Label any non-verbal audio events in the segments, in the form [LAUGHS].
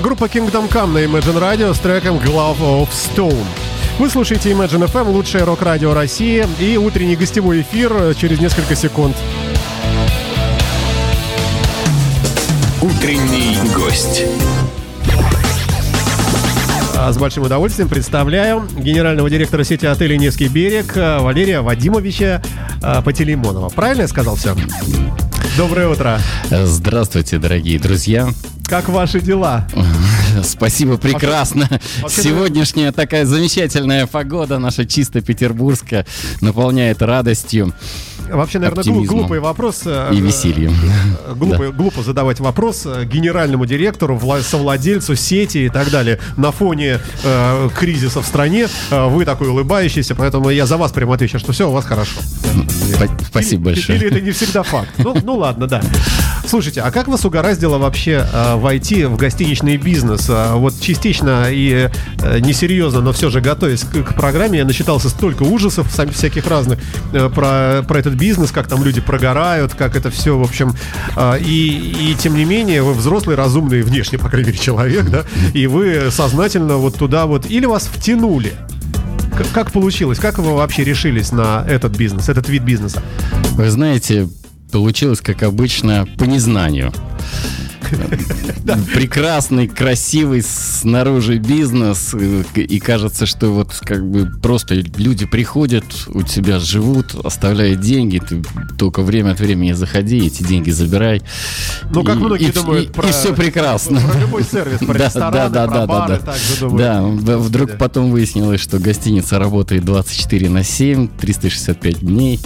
А группа Kingdom Come на Imagine Radio с треком Glove of Stone. Вы слушаете Imagine FM, лучшее рок-радио России и утренний гостевой эфир через несколько секунд. Утренний гость. А с большим удовольствием представляю генерального директора сети отелей «Невский берег» Валерия Вадимовича а, Пателеймонова. Правильно я сказал все? Доброе утро. Здравствуйте, дорогие друзья. Как ваши дела? Спасибо, прекрасно. Вообще, Сегодняшняя такая замечательная погода, наша чисто петербургская, наполняет радостью. Вообще, наверное, оптимизмом глупый вопрос. Э, и весельем. Э, глупо, да. глупо задавать вопрос э, генеральному директору, вла- совладельцу сети и так далее. На фоне э, кризиса в стране э, вы такой улыбающийся, поэтому я за вас прямо отвечу, что все у вас хорошо. Спасибо или, большое. Или это не всегда факт. Ну, ну ладно, да. Слушайте, а как вас угораздило вообще э, войти в гостиничный бизнес? А, вот частично и э, несерьезно, но все же готовясь к, к программе, я насчитался столько ужасов всяких разных э, про, про этот бизнес, как там люди прогорают, как это все, в общем. Э, и, и тем не менее, вы взрослый, разумный, внешне, по крайней мере, человек, да, и вы сознательно вот туда вот, или вас втянули, как получилось? Как вы вообще решились на этот бизнес, этот вид бизнеса? Вы знаете, получилось, как обычно, по незнанию. Прекрасный, красивый снаружи бизнес. И кажется, что вот как бы просто люди приходят, у тебя живут, оставляют деньги. Ты только время от времени заходи, эти деньги забирай. Ну, как многие и, думают и, про... И все прекрасно. Про любой сервис, про [LAUGHS] да, рестораны, да, да, про да, бары да, думают. Да, вдруг потом выяснилось, что гостиница работает 24 на 7, 365 дней.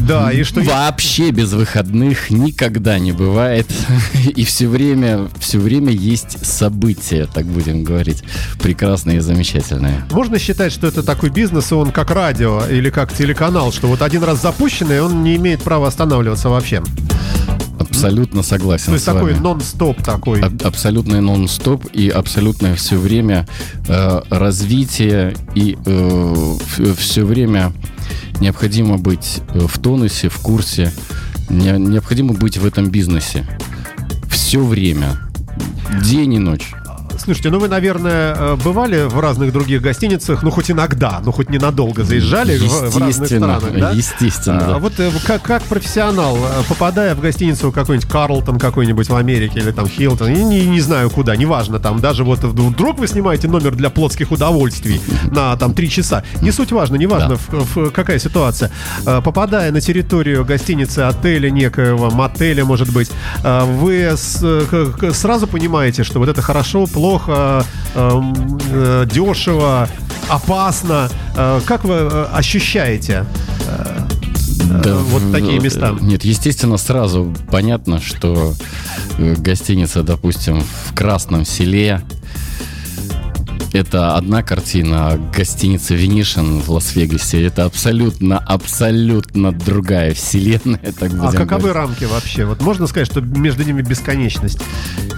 Да, и что... Вообще без выходных никогда не бывает. [LAUGHS] И все время, все время есть события, так будем говорить. Прекрасные и замечательные. Можно считать, что это такой бизнес, он как радио или как телеканал, что вот один раз запущенный, он не имеет права останавливаться вообще. Абсолютно согласен. То есть такой нон-стоп такой. А- абсолютный нон-стоп и абсолютное все время э, развитие и э, все время необходимо быть э, в тонусе, в курсе, не, необходимо быть в этом бизнесе все время, день и ночь. Слушайте, ну вы, наверное, э, бывали в разных других гостиницах, ну хоть иногда, ну хоть ненадолго заезжали в, в разных странах, да? Естественно. А. Вот э, как, как профессионал, э, попадая в гостиницу какой-нибудь Карлтон какой-нибудь в Америке или там Хилтон, и не, не знаю куда, неважно, там даже вот вдруг вы снимаете номер для плотских удовольствий на там три часа, не суть важно, неважно да. в, в, какая ситуация, попадая на территорию гостиницы, отеля некоего, мотеля, может быть, вы с, сразу понимаете, что вот это хорошо, плохо, плохо, эм, э, дешево, опасно. Э, как вы э, ощущаете? Да, вот такие места. Нет, естественно, сразу понятно, что гостиница, допустим, в Красном селе, это одна картина, гостиница Венишин в Лас-Вегасе это абсолютно, абсолютно другая вселенная. Так а каковы рамки вообще? Вот можно сказать, что между ними бесконечность?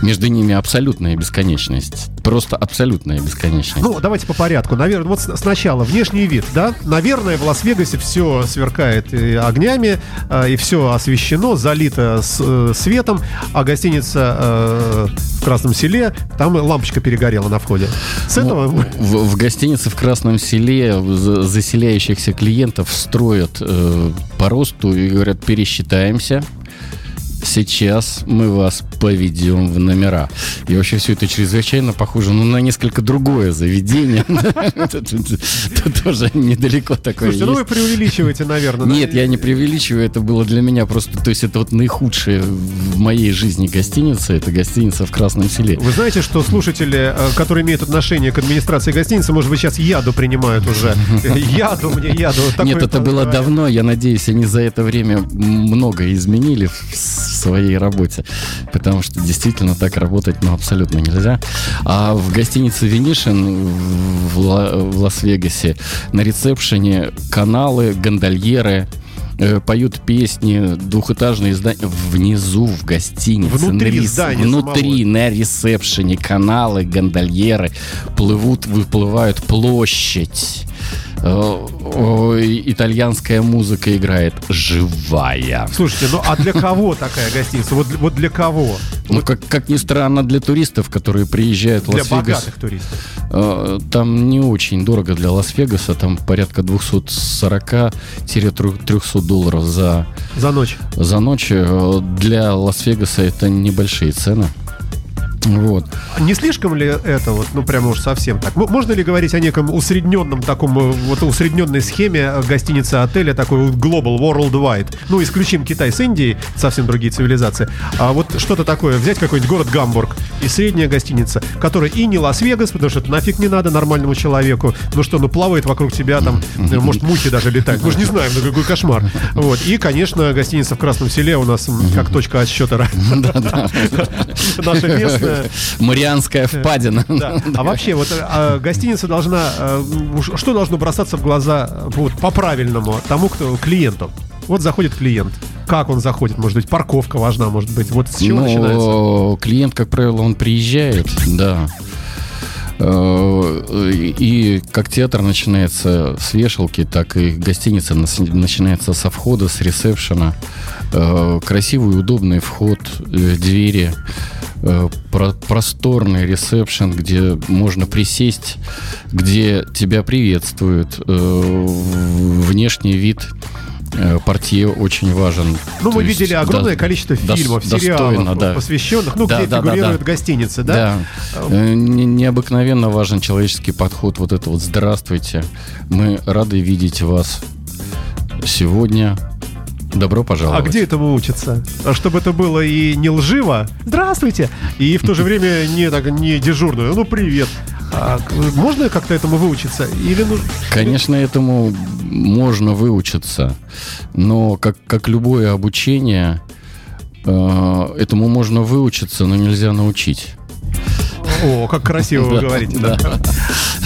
Между ними абсолютная бесконечность. Просто абсолютная бесконечность. Ну, давайте по порядку. Наверное, вот сначала внешний вид, да? Наверное, в Лас-Вегасе все сверкает огнями, а, и все освещено, залито э, светом, а гостиница э, в Красном селе, там лампочка перегорела на входе. С ну, этого... В, в гостинице в Красном селе заселяющихся клиентов строят э, по росту и говорят, пересчитаемся, сейчас мы вас поведем в номера. И вообще все это чрезвычайно похоже ну, на несколько другое заведение. [LAUGHS] Тут тоже недалеко такое Слушайте, ну вы преувеличиваете, наверное. Нет, я не преувеличиваю. Это было для меня просто... То есть это вот наихудшая в моей жизни гостиница. Это гостиница в Красном селе. Вы знаете, что слушатели, э, которые имеют отношение к администрации гостиницы, может быть, сейчас яду принимают уже. [LAUGHS] Яду мне, яду. Нет, это было давно. Я надеюсь, они за это время многое изменили в своей работе. Потому что действительно так работать ну, абсолютно нельзя. А в гостинице Венишин в, в Лас-Вегасе на ресепшене каналы, гондольеры, э, поют песни, двухэтажные здания внизу в гостинице. Внутри на рес... здания Внутри, самого. на ресепшене каналы, гондольеры плывут, выплывают площадь итальянская музыка играет живая. Слушайте, ну а для кого такая гостиница? Вот, вот для кого? Ну, как, как ни странно, для туристов, которые приезжают в Для Лас-Вегас. богатых туристов. Э, Там не очень дорого для Лас-Вегаса, там порядка 240-300 долларов за, За ночь. за ночь. Э, Для Лас-Вегаса это небольшие цены. Вот. Не слишком ли это вот, ну прямо уж совсем так? Можно ли говорить о неком усредненном таком, э, вот усредненной схеме э, гостиницы, отеля, такой вот global, worldwide? Ну, исключим Китай с Индией, совсем другие цивилизации. А вот что-то такое, взять какой-нибудь город Гамбург и средняя гостиница, которая и не Лас-Вегас, потому что это нафиг не надо нормальному человеку. Ну что, ну плавает вокруг тебя там, э, может, мухи даже летают. Мы же не знаем, ну какой кошмар. Вот. И, конечно, гостиница в Красном Селе у нас как точка отсчета [LAUGHS] наша местная. [LAUGHS] Марианская впадина. А вообще, вот а, гостиница должна, уж что должно бросаться в глаза по-правильному тому, кто клиенту? Вот заходит клиент. Как он заходит? Может быть, парковка важна, может быть. Вот с чего начинается? Ну, клиент, как правило, он приезжает, да. Э, И как театр начинается с вешалки, так и гостиница начинается со входа, с ресепшена. Э, Красивый, удобный вход, э, двери, э, про- просторный ресепшн, где можно присесть, где тебя приветствуют. Э, Внешний вид э, портье очень важен. Ну, мы видели огромное до- количество фильмов, достойно, сериалов, да. посвященных, ну, Да, где да, да, фигурируют да. гостиницы, да? Да. Э, не- Необыкновенно важен человеческий подход. Вот это вот «Здравствуйте, мы рады видеть вас сегодня. Добро А пожаловать». где этому учатся? А Чтобы это было и не лживо, здравствуйте, и в то же время не, так, не дежурную, ну, привет. А можно как-то этому выучиться? Или ну, Конечно, этому можно выучиться, но как, как любое обучение, э, этому можно выучиться, но нельзя научить. О, как красиво вы говорите, да.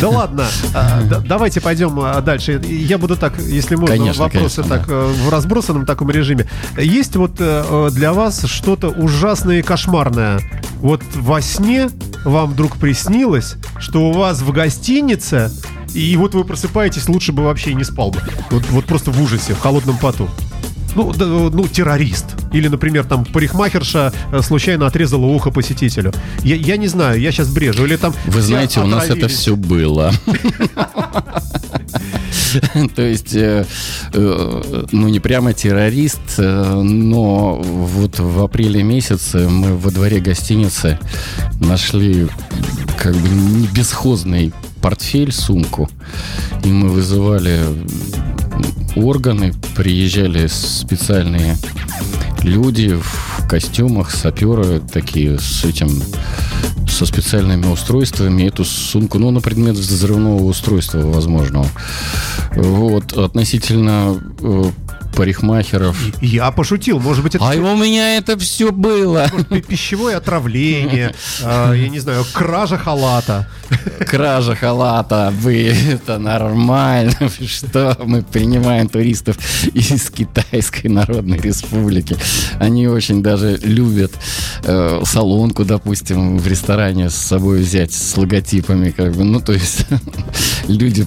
Да ладно, [LAUGHS] да- давайте пойдем а, дальше. Я буду так, если можно, Конечно, вопросы конечно, так э, в разбросанном таком режиме. Есть вот э, для вас что-то ужасное и кошмарное? Вот во сне вам вдруг приснилось, что у вас в гостинице, и вот вы просыпаетесь, лучше бы вообще не спал бы. Вот, вот просто в ужасе, в холодном поту. Ну, да, ну, террорист. Или, например, там парикмахерша э, случайно отрезала ухо посетителю. Я, я не знаю, я сейчас брежу. Или там Вы знаете, у нас это отравились. все было. [LAUGHS] То есть, э, э, ну не прямо террорист, но вот в апреле месяце мы во дворе гостиницы нашли как бы не бесхозный портфель, сумку, и мы вызывали органы, приезжали специальные люди в костюмах, саперы такие с этим со специальными устройствами эту сумку, ну, на предмет взрывного устройства возможного. Вот, относительно э, парикмахеров. Я пошутил, может быть, это А у меня это все было. пи- пищевое отравление, [LAUGHS] а, я не знаю, кража халата. Кража халата, вы, это нормально. [LAUGHS] Что мы принимаем туристов из Китайской Народной Республики. Они очень даже любят э, салонку, допустим, в ресторане с собой взять с логотипами, как бы. Ну, то есть [LAUGHS] люди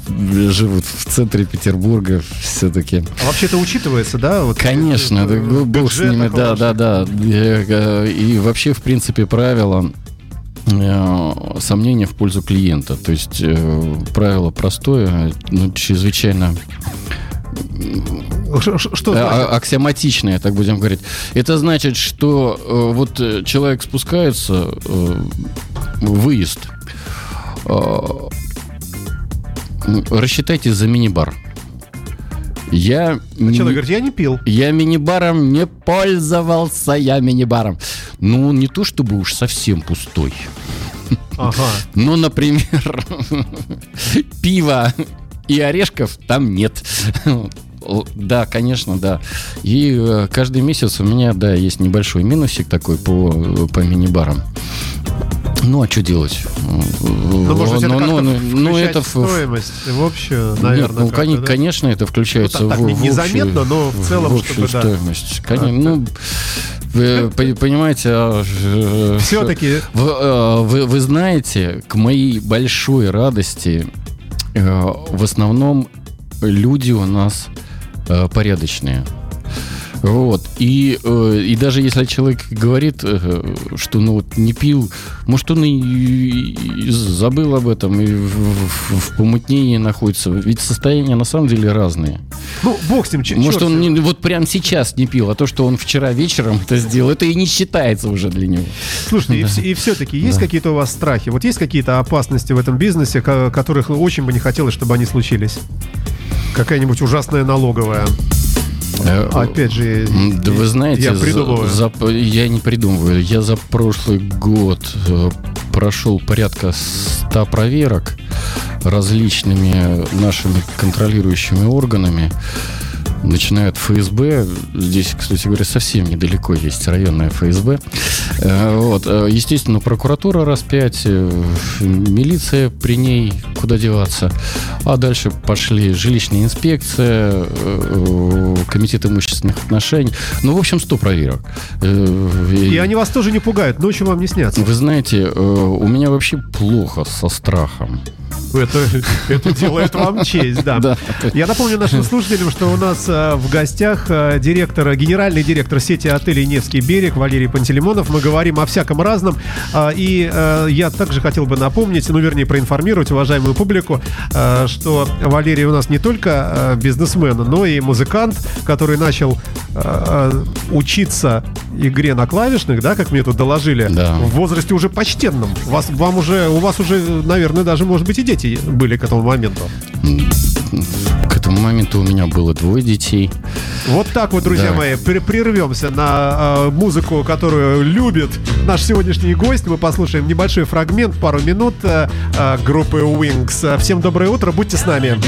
живут в центре Петербурга все-таки. А вообще это учитывается, да? Вот, Конечно, э, да, в бог с ними, да, да, да. Э, э, И вообще, в принципе, правило э, сомнения в пользу клиента. То есть э, правило простое, но чрезвычайно Ш- ш- Что э, значит? а- аксиоматичное, так будем говорить. Это значит, что э, вот э, человек спускается, э, выезд, э, рассчитайте за мини-бар. Я Человек не- говорит, я не пил. я мини-баром не пользовался, я мини-баром. Ну, не то чтобы уж совсем пустой. Ага. Ну, например, [LAUGHS] пива и орешков там нет. Да, конечно, да. И э, каждый месяц у меня, да, есть небольшой минусик такой по, по мини-барам. Ну, а что делать? Ну, может быть, это Ну, как-то ну, ну, включать это в стоимость, в общую, нет, наверное. ну, как-то, кони- да? конечно, это включается Ну, так- так в, не- в незаметно, общую- но в целом, в общую чтобы, да. стоимость. Конечно, ну, вы по- понимаете, а, э, Все-таки вы, э, вы, вы знаете, к моей большой радости, э, в основном люди у нас порядочные. Вот. И, э, и даже если человек говорит, э, что ну вот не пил, может, он и, и забыл об этом и в, в, в помутнении находится. Ведь состояния на самом деле разные. Ну, бог с ним, чё- Может, он не- вот прямо сейчас не пил, а то, что он вчера вечером это сделал, это и не считается уже для него. Слушайте, и, все-таки есть какие-то у вас страхи? Вот есть какие-то опасности в этом бизнесе, ко- которых очень бы не хотелось, чтобы они случились? Какая-нибудь ужасная налоговая. Э, Опять же, Да вы знаете, я за- придумываю. за- я не придумываю. Я за прошлый год э, прошел порядка 100 проверок различными нашими контролирующими органами. Начиная от ФСБ, здесь, кстати говоря, совсем недалеко есть районная ФСБ. Э, Вот. э, Естественно, прокуратура раз пять, э, милиция при ней, куда деваться. А дальше пошли жилищная инспекция, комитет имущественных отношений. Ну, в общем, 100 проверок. И они вас тоже не пугают, ночью вам не снятся. Вы знаете, у меня вообще плохо со страхом. Это, это делает вам честь, да. [LAUGHS] Да. Я напомню нашим слушателям, что у нас в гостях э, директор, э, генеральный директор сети отелей «Невский берег» Валерий Пантелеймонов. Мы говорим о всяком разном. А, И э, я также хотел бы напомнить, ну, вернее, проинформировать уважаемую публику, э, что Валерий у нас не только э, бизнесмен, но и музыкант, который начал э, э, учиться игре на клавишных, да, как мне тут доложили, Да. в возрасте уже почтенном. Вас, вам уже, у вас уже, наверное, даже, может быть, и дети были к этому моменту. К этому моменту у меня было двое детей. Вот так вот, друзья Да. мои, пр- прервемся на э, музыку, которую любит наш сегодняшний гость. Мы послушаем небольшой фрагмент, пару минут э, э, группы Wings. Всем доброе утро, будьте с нами.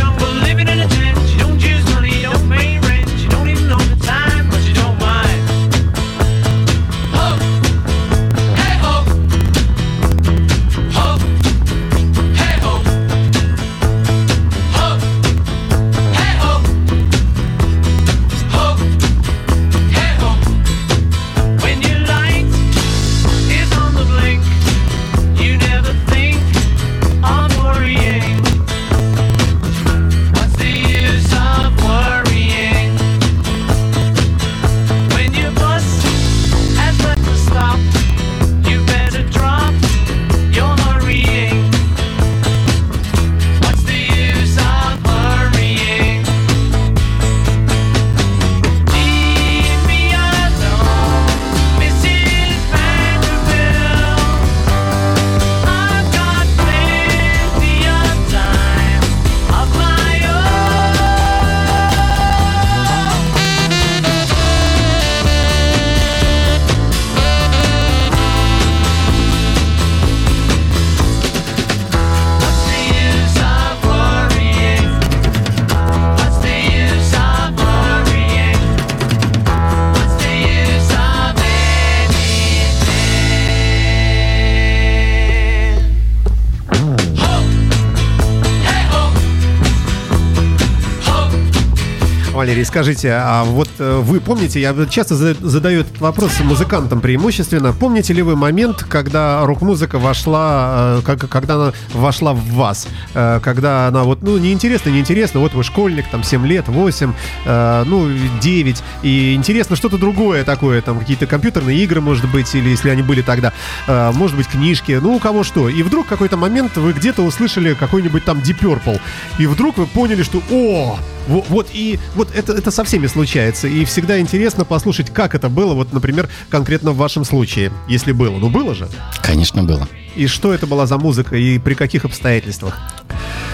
Валерий, скажите, а вот э, вы помните, я вот часто зада- задаю этот вопрос музыкантам преимущественно, помните ли вы момент, когда рок-музыка вошла, э, когда она вошла в вас? Э, Когда она вот, ну, неинтересно, неинтересно, вот вы школьник, там, 7 лет, 8, э, ну, 9, и интересно что-то другое такое, там, какие-то компьютерные игры, может быть, или если они были тогда, может быть, книжки, ну, у кого что. И вдруг какой-то момент вы где-то услышали какой-нибудь там Deep Purple, и вдруг вы поняли, что, о, во- вот и вот это, это со всеми случается. И всегда интересно послушать, как это было, вот, например, конкретно в вашем случае, если было. Ну, было же. Конечно, было. И что это была за музыка, и при каких обстоятельствах?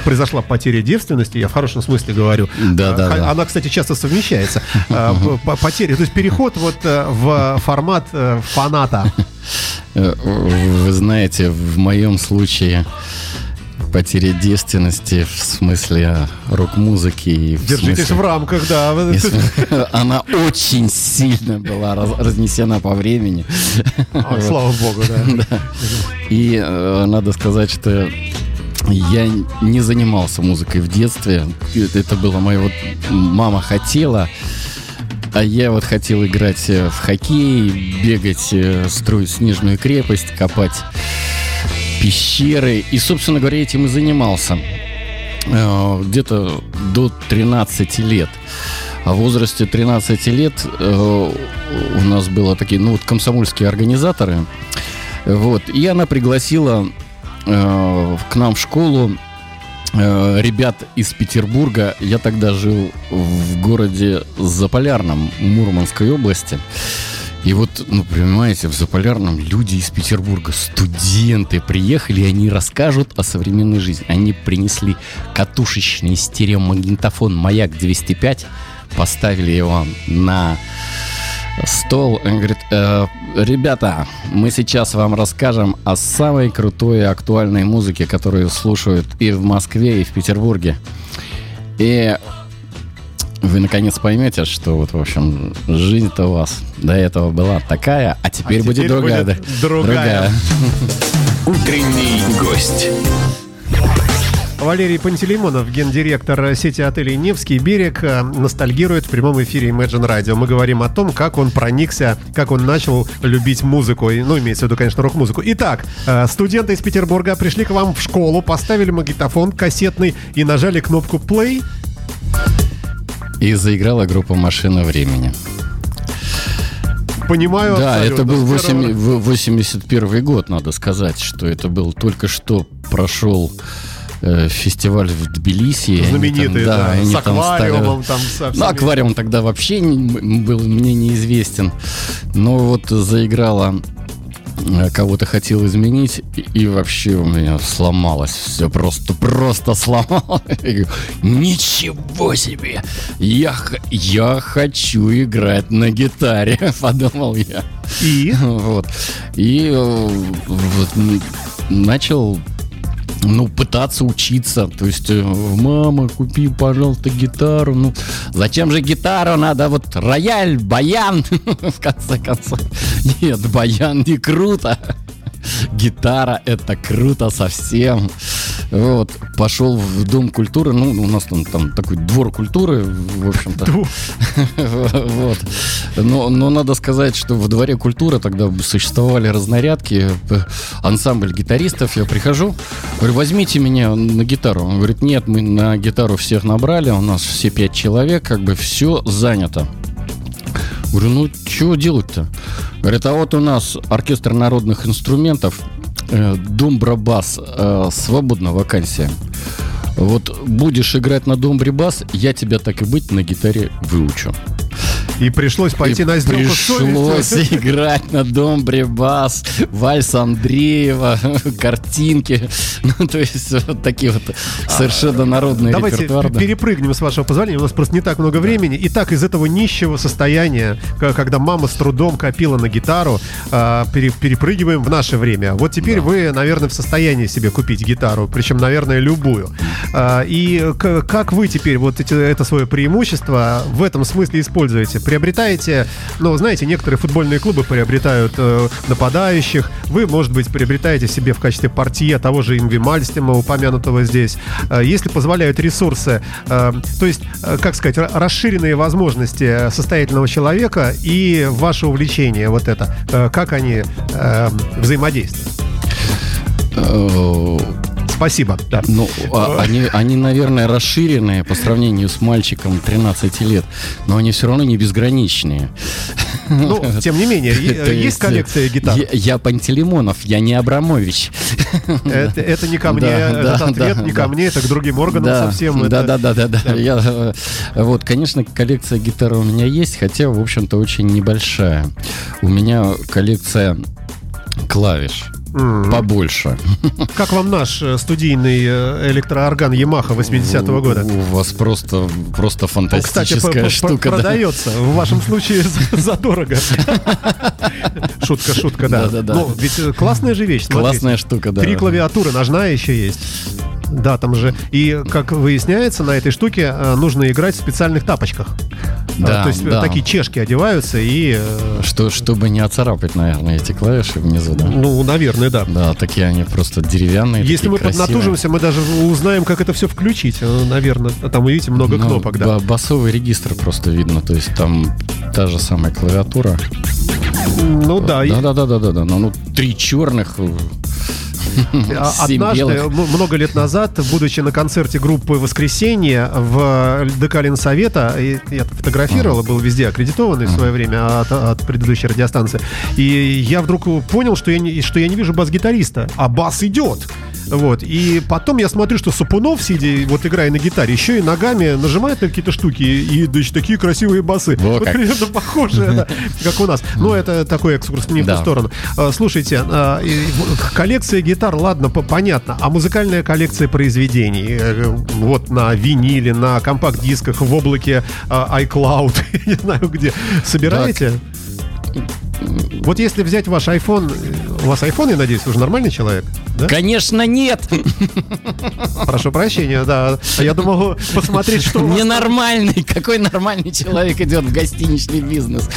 Произошла потеря девственности, я в хорошем смысле говорю. Да, да, А, да. Она, кстати, часто совмещается. А, Потеря, то есть переход вот э, в формат э, фаната. Э, Вы знаете, в моем случае потеря девственности в смысле рок-музыки и в Держитесь смысле- в рамках, да. [LAUGHS] [LAUGHS] Она очень сильно была раз- разнесена по времени. А, [LAUGHS] Слава богу, да. И э, надо сказать, что я не занимался музыкой в детстве. Это было мое вот мама хотела, а я вот хотел играть э, в хоккей, бегать, э, строить снежную крепость, копать пещеры. И, собственно говоря, этим и занимался. э, где-то до 13 лет. А в возрасте 13 лет э, у нас было такие, ну вот комсомольские организаторы. Вот, и она пригласила э, к нам в школу ребят из Петербурга. Я тогда жил в городе Заполярном, Мурманской области. И вот, ну, понимаете, в Заполярном люди из Петербурга, студенты приехали, и они расскажут о современной жизни. Они принесли катушечный стереомагнитофон «Маяк 205», поставили его на стол. Он говорит, «Э, ребята, мы сейчас вам расскажем о самой крутой и актуальной музыке, которую слушают и в Москве, и в Петербурге. И вы наконец поймете, что вот, в общем, жизнь-то у вас до этого была такая, а теперь, А будет теперь другая. будет да. другая. Утренний гость. Валерий Пантелеймонов, гендиректор сети отелей «Невский берег», э, ностальгирует в прямом эфире Imagine Radio. Мы говорим о том, как он проникся, как он начал любить музыку. И, Ну, имеется в виду, конечно, рок-музыку. Итак, э, студенты из Петербурга пришли к вам в школу, поставили магнитофон кассетный и нажали кнопку play. И заиграла группа «Машина времени». Понимаю Да, абсолютно. это был С первого- 8 в- 81 год, надо сказать, что это был только что прошел э, фестиваль в Тбилиси. они там- знаменитый, да, они с там аквариумом там со Ну, аквариум тогда вообще не- был мне неизвестен. Но вот заиграла кого-то хотел изменить, и, и вообще у меня сломалось все, просто, просто сломалось. [LAUGHS] Ничего себе! Я, я хочу играть на гитаре, [LAUGHS] подумал я. И? [LAUGHS] Вот. И э, вот, начал ну, пытаться учиться. То есть, э, мама, купи, пожалуйста, гитару. Ну, зачем же гитару? Надо вот рояль, баян. [LAUGHS] В конце концов. Нет, баян не круто. Гитара это круто совсем. Вот, пошел в Дом культуры. Ну, у нас там, там такой двор культуры, в общем-то. [LAUGHS] Вот. Но, но надо сказать, что в дворе культуры тогда существовали разнарядки, ансамбль гитаристов. Я прихожу, говорю, возьмите меня на гитару. Он говорит, нет, мы на гитару всех набрали, у нас все пять человек, как бы все занято. Говорю, ну что делать-то? Говорит, а вот у нас оркестр народных инструментов, э, Думбра-бас, э, свободна вакансия. Вот будешь играть на домбре-бас, я тебя так и быть на гитаре выучу. И пришлось пойти И на сделку пришлось [LAUGHS] играть на домбре бас, вальс Андреева, [LAUGHS] картинки. [LAUGHS] Ну, то есть вот такие вот совершенно народные Давайте репертуар. да. перепрыгнем с вашего позволения. У нас просто не так много времени. Итак, из этого нищего состояния, когда мама с трудом копила на гитару, а, пере- перепрыгиваем в наше время. Вот теперь вы, наверное, в состоянии себе купить гитару, причем, наверное, любую. А, И как вы теперь вот это свое преимущество в этом смысле используете? Приобретаете, ну, знаете, некоторые футбольные клубы приобретают э, нападающих. Вы, может быть, приобретаете себе в качестве партия того же Инви Мальстима, упомянутого здесь. Э, Если позволяют ресурсы, э, то есть, э, как сказать, ра- расширенные возможности состоятельного человека и ваше увлечение, вот это, э, как они э, взаимодействуют. Спасибо. Да. Ну, а- они, они, наверное, расширенные по сравнению с мальчиком 13 лет, но они все равно не безграничные. Ну, тем не менее, [LAUGHS] есть коллекция гитар. Я, я Пантелеймонов, я не Абрамович. Это, [LAUGHS] это не ко мне, Да, этот да, ответ да, не ко мне, это к другим органам да, совсем. Да, это- да, да, да, да. Я, э, вот, конечно, коллекция гитар у меня есть, хотя, в общем-то, очень небольшая. У меня коллекция клавиш М. побольше. Как вам наш э, студийный э, электроорган Yamaha 80-го года? У, вас просто, просто Он, кстати, фантастическая по- штука. да. продается. В вашем случае [LAUGHS] за- задорого. Шутка, шутка, да. Да-да-да. Ну, ведь э, классная же вещь. смотрите. Классная штука, да. Три клавиатуры, ножная еще есть. Да, там же. И, как выясняется, на этой штуке нужно играть в специальных тапочках. Да, А, То есть э, да. такие чешки одеваются и... э, Что, чтобы не оцарапать, наверное, эти клавиши внизу, да? Ну, наверное, да. Да, такие они просто деревянные. Если мы красивые. поднатужимся, мы даже узнаем, как это все включить. Э, Наверное, там, видите, много Ну, кнопок, да. ба- Басовый регистр просто видно, то есть там та же самая клавиатура. Ну да, Да, да, да, да, да, да. Ну, ну, три черных. Э, Однажды, м- много лет назад, будучи на концерте группы «Воскресенье» в ЛДК Ленсовета, я фотографировал, был везде аккредитованный в свое время от, от предыдущей радиостанции, и я вдруг понял, что я не, что я не вижу бас-гитариста, а бас идет. Вот. И потом я смотрю, что Сапунов, сидя, вот играя на гитаре, еще и ногами нажимает на какие-то штуки, и еще такие красивые басы. Во Вот как. примерно похоже, да, [LAUGHS] как у нас. Но это такой экскурс не в ту сторону. А, Слушайте, а, коллекция гитар, ладно, по- понятно. А музыкальная коллекция произведений? э, Вот на виниле, на компакт-дисках, в облаке а, iCloud, [LAUGHS] не знаю где. Собираете? Вот если взять ваш iPhone, э, у вас iPhone, я надеюсь, вы же нормальный человек, да? Конечно, нет! Прошу прощения, да. Я думал посмотреть, что Ненормальный. Какой нормальный человек идет в гостиничный бизнес?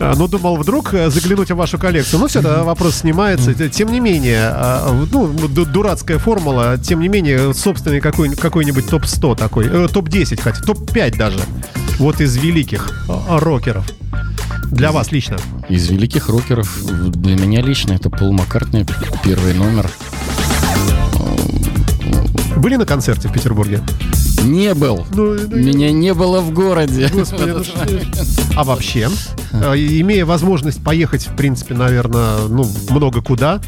А, Ну, думал, вдруг э, заглянуть в вашу коллекцию. Ну, все, да, вопрос снимается. Тем не менее, а, ну, ду- дурацкая формула, тем не менее, собственный какой- какой-нибудь топ-100 такой, э, топ-10, хотя, топ-5 даже. Вот из великих а, рокеров. Для вас лично. Из великих рокеров для меня лично это Пол Маккартни, первый номер. Были на концерте в Петербурге? Не был. Ну, ну, Меня не было в городе. Господи, ну. [LAUGHS] А вообще, э, имея возможность поехать, в принципе, наверное, ну, много куда,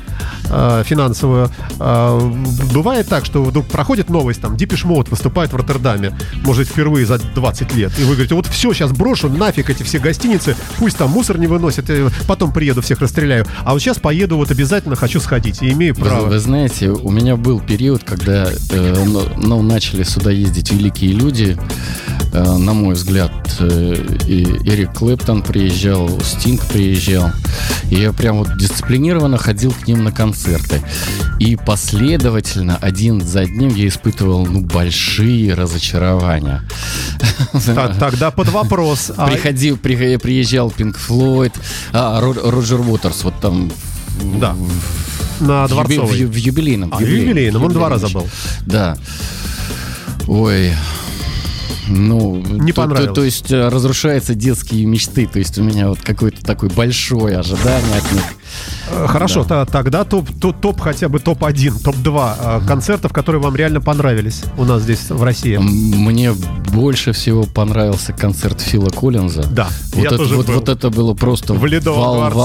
э, финансовую, э, бывает так, что вдруг проходит новость, там, Дипиш Мод выступает в Роттердаме, может, впервые за 20 лет, и вы говорите, вот все, сейчас брошу, нафиг эти все гостиницы, пусть там мусор не выносят, потом приеду, всех расстреляю, а вот сейчас поеду, вот обязательно хочу сходить, и имею Вы, право. вы знаете, у меня был период, когда э, ну, начали сюда ездить великие люди. Э, на мой взгляд, э, и Эрик Клэптон приезжал, Стинг приезжал. И я прям вот дисциплинированно ходил к ним на концерты. И последовательно, один за одним, я испытывал ну, большие разочарования. Тогда под вопрос. а Приходил, при- приезжал Пинк Флойд, а, Ро- Роджер Уотерс, вот там Да. на Дворцовой. в юбилейном. А, в юбилейном, он два раза был. Да. Ой. Ну, Не то- то, понравилось. то есть э, разрушаются детские мечты. То есть у меня вот какое-то такое большое ожидание от них. Э, Хорошо, та- тогда топ, то- топ хотя бы топ-1, топ-2 э, концертов, которые вам реально понравились у нас здесь в России. Мне больше всего понравился концерт Фила Коллинза. Да, Вот, я это, тоже вот, был. вот это было просто В Ледовом дворце.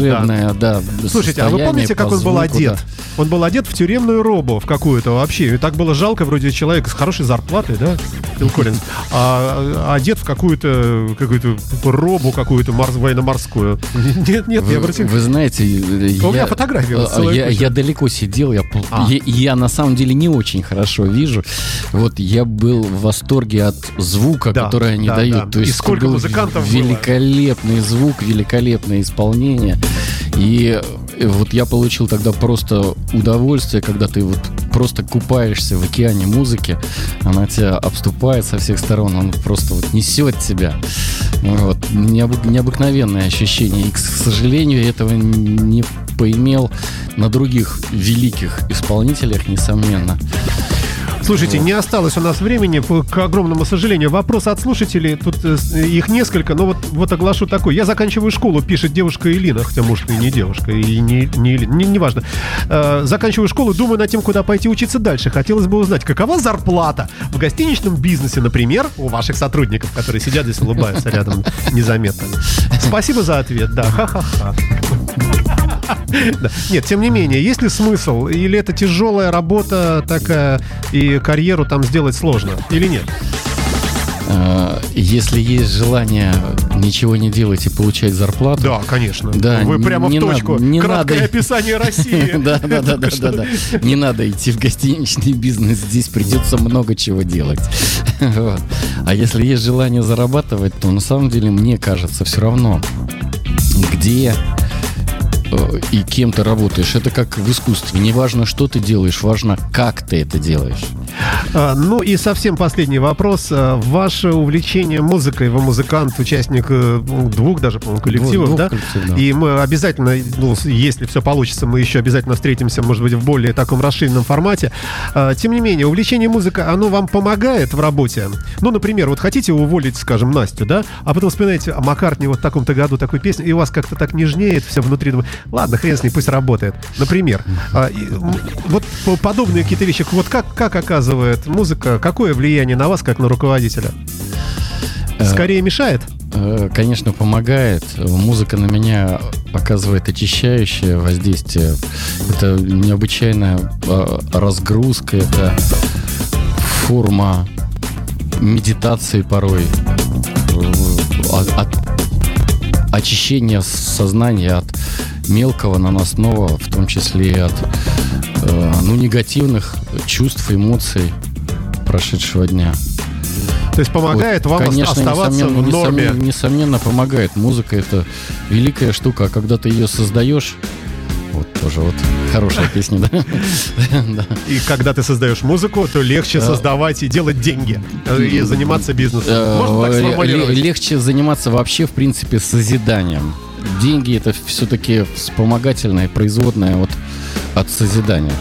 волшебное, да. Слушайте, а вы помните, как он был одет? да. Он был одет в тюремную робу, в какую-то вообще. И так было жалко, вроде человек с хорошей зарплатой, да, Фил Коллинз, [LAUGHS] а, а одет в какую-то какую-то робу, какую-то морс- военно-морскую. [LAUGHS] Нет, нет, я Вы, обратил. вы знаете, я, У меня фотография вот а, я, я далеко сидел, я, А. я, я на самом деле не очень хорошо вижу. Вот я был в восторге от звука, Да, который они да, дают. да. То И есть сколько был музыкантов было? великолепный звук, великолепное исполнение. И вот я получил тогда просто удовольствие, когда ты вот просто купаешься в океане музыки, она тебя обступает со всех сторон, он просто вот несет тебя. Вот. Необы- необыкновенное ощущение. И, к сожалению, этого не поимел на других великих исполнителях, несомненно. Слушайте, не осталось у нас времени, к огромному сожалению. Вопрос от слушателей, тут э, с- их несколько, но вот, вот оглашу такой. Я заканчиваю школу, пишет девушка Элина, хотя, может, и не девушка, и не, не, Элина, не, неважно. Э, заканчиваю школу, думаю над тем, куда пойти учиться дальше. Хотелось бы узнать, какова зарплата в гостиничном бизнесе, например, у ваших сотрудников, которые сидят здесь, улыбаются рядом незаметно. Спасибо за ответ, да, ха-ха-ха. Да. Нет, тем не менее, есть ли смысл? Или это тяжелая работа такая, и карьеру там сделать сложно? Или нет? Э, Если есть желание ничего не делать и получать зарплату, Да, конечно. Да, Вы прямо не в надо- точку. не Краткое надо- описание России. [LAUGHS] Да, да, да, да, да, да. Не надо идти в гостиничный бизнес, здесь придется много чего делать. [LAUGHS] А если есть желание зарабатывать, то на самом деле мне кажется все равно, где и кем ты работаешь. Это как в искусстве. Не важно, что ты делаешь, важно, как ты это делаешь. А, Ну и совсем последний вопрос. А, Ваше увлечение музыкой, вы музыкант, участник э, ну, двух даже, по-моему, коллективов, Двух- да? двух коллективов, да. И мы обязательно, ну, если все получится, мы еще обязательно встретимся, может быть, в более таком расширенном формате. А, Тем не менее, увлечение музыкой, оно вам помогает в работе? Ну, например, вот хотите уволить, скажем, Настю, да? А потом вспоминаете, а Маккартни вот в таком-то году такую песню, и у вас как-то так нежнеет все внутри. Ладно, хрен с ней, пусть работает. Например. Вот по- подобные какие-то вещи. Вот как, как оказывает музыка, какое влияние на вас, как на руководителя? Скорее мешает? Э, Конечно, помогает. Музыка на меня оказывает очищающее воздействие. Это необычайная э, разгрузка, это форма медитации порой. Э, от- от- очищение сознания от мелкого наносного, в том числе и от э, ну, негативных чувств, эмоций прошедшего дня. То есть помогает Вот, вам конечно, оставаться несомненно, в норме? несомненно, несомненно, помогает. Музыка это великая штука, а когда ты ее создаешь, вот тоже вот хорошая [LAUGHS] песня, да? И когда ты создаешь музыку, то легче Да. создавать и делать деньги. э, И заниматься бизнесом. Э, Можно так ле- сформулировать? Легче заниматься вообще, в принципе, созиданием. Деньги это все-таки вспомогательное, производное вот от созидания.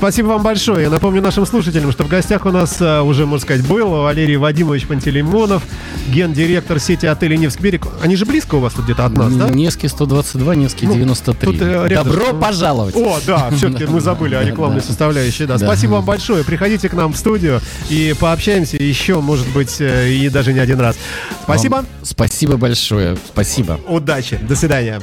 Спасибо вам большое. Я напомню нашим слушателям, что в гостях у нас э, уже, можно сказать, был Валерий Вадимович Пантелеймонов, гендиректор сети отелей Невский берег. Они же близко у вас тут где-то от нас, да? Невский 122, Невский Ну, 93. тут, э, рядом- Добро пожаловать! О, да, все-таки мы забыли о [LAUGHS] рекламной составляющей. Да. Спасибо вам большое. Приходите к нам в студию и пообщаемся еще, может быть, э, и даже не один раз. Спасибо. Спасибо большое. Спасибо. Удачи. До свидания.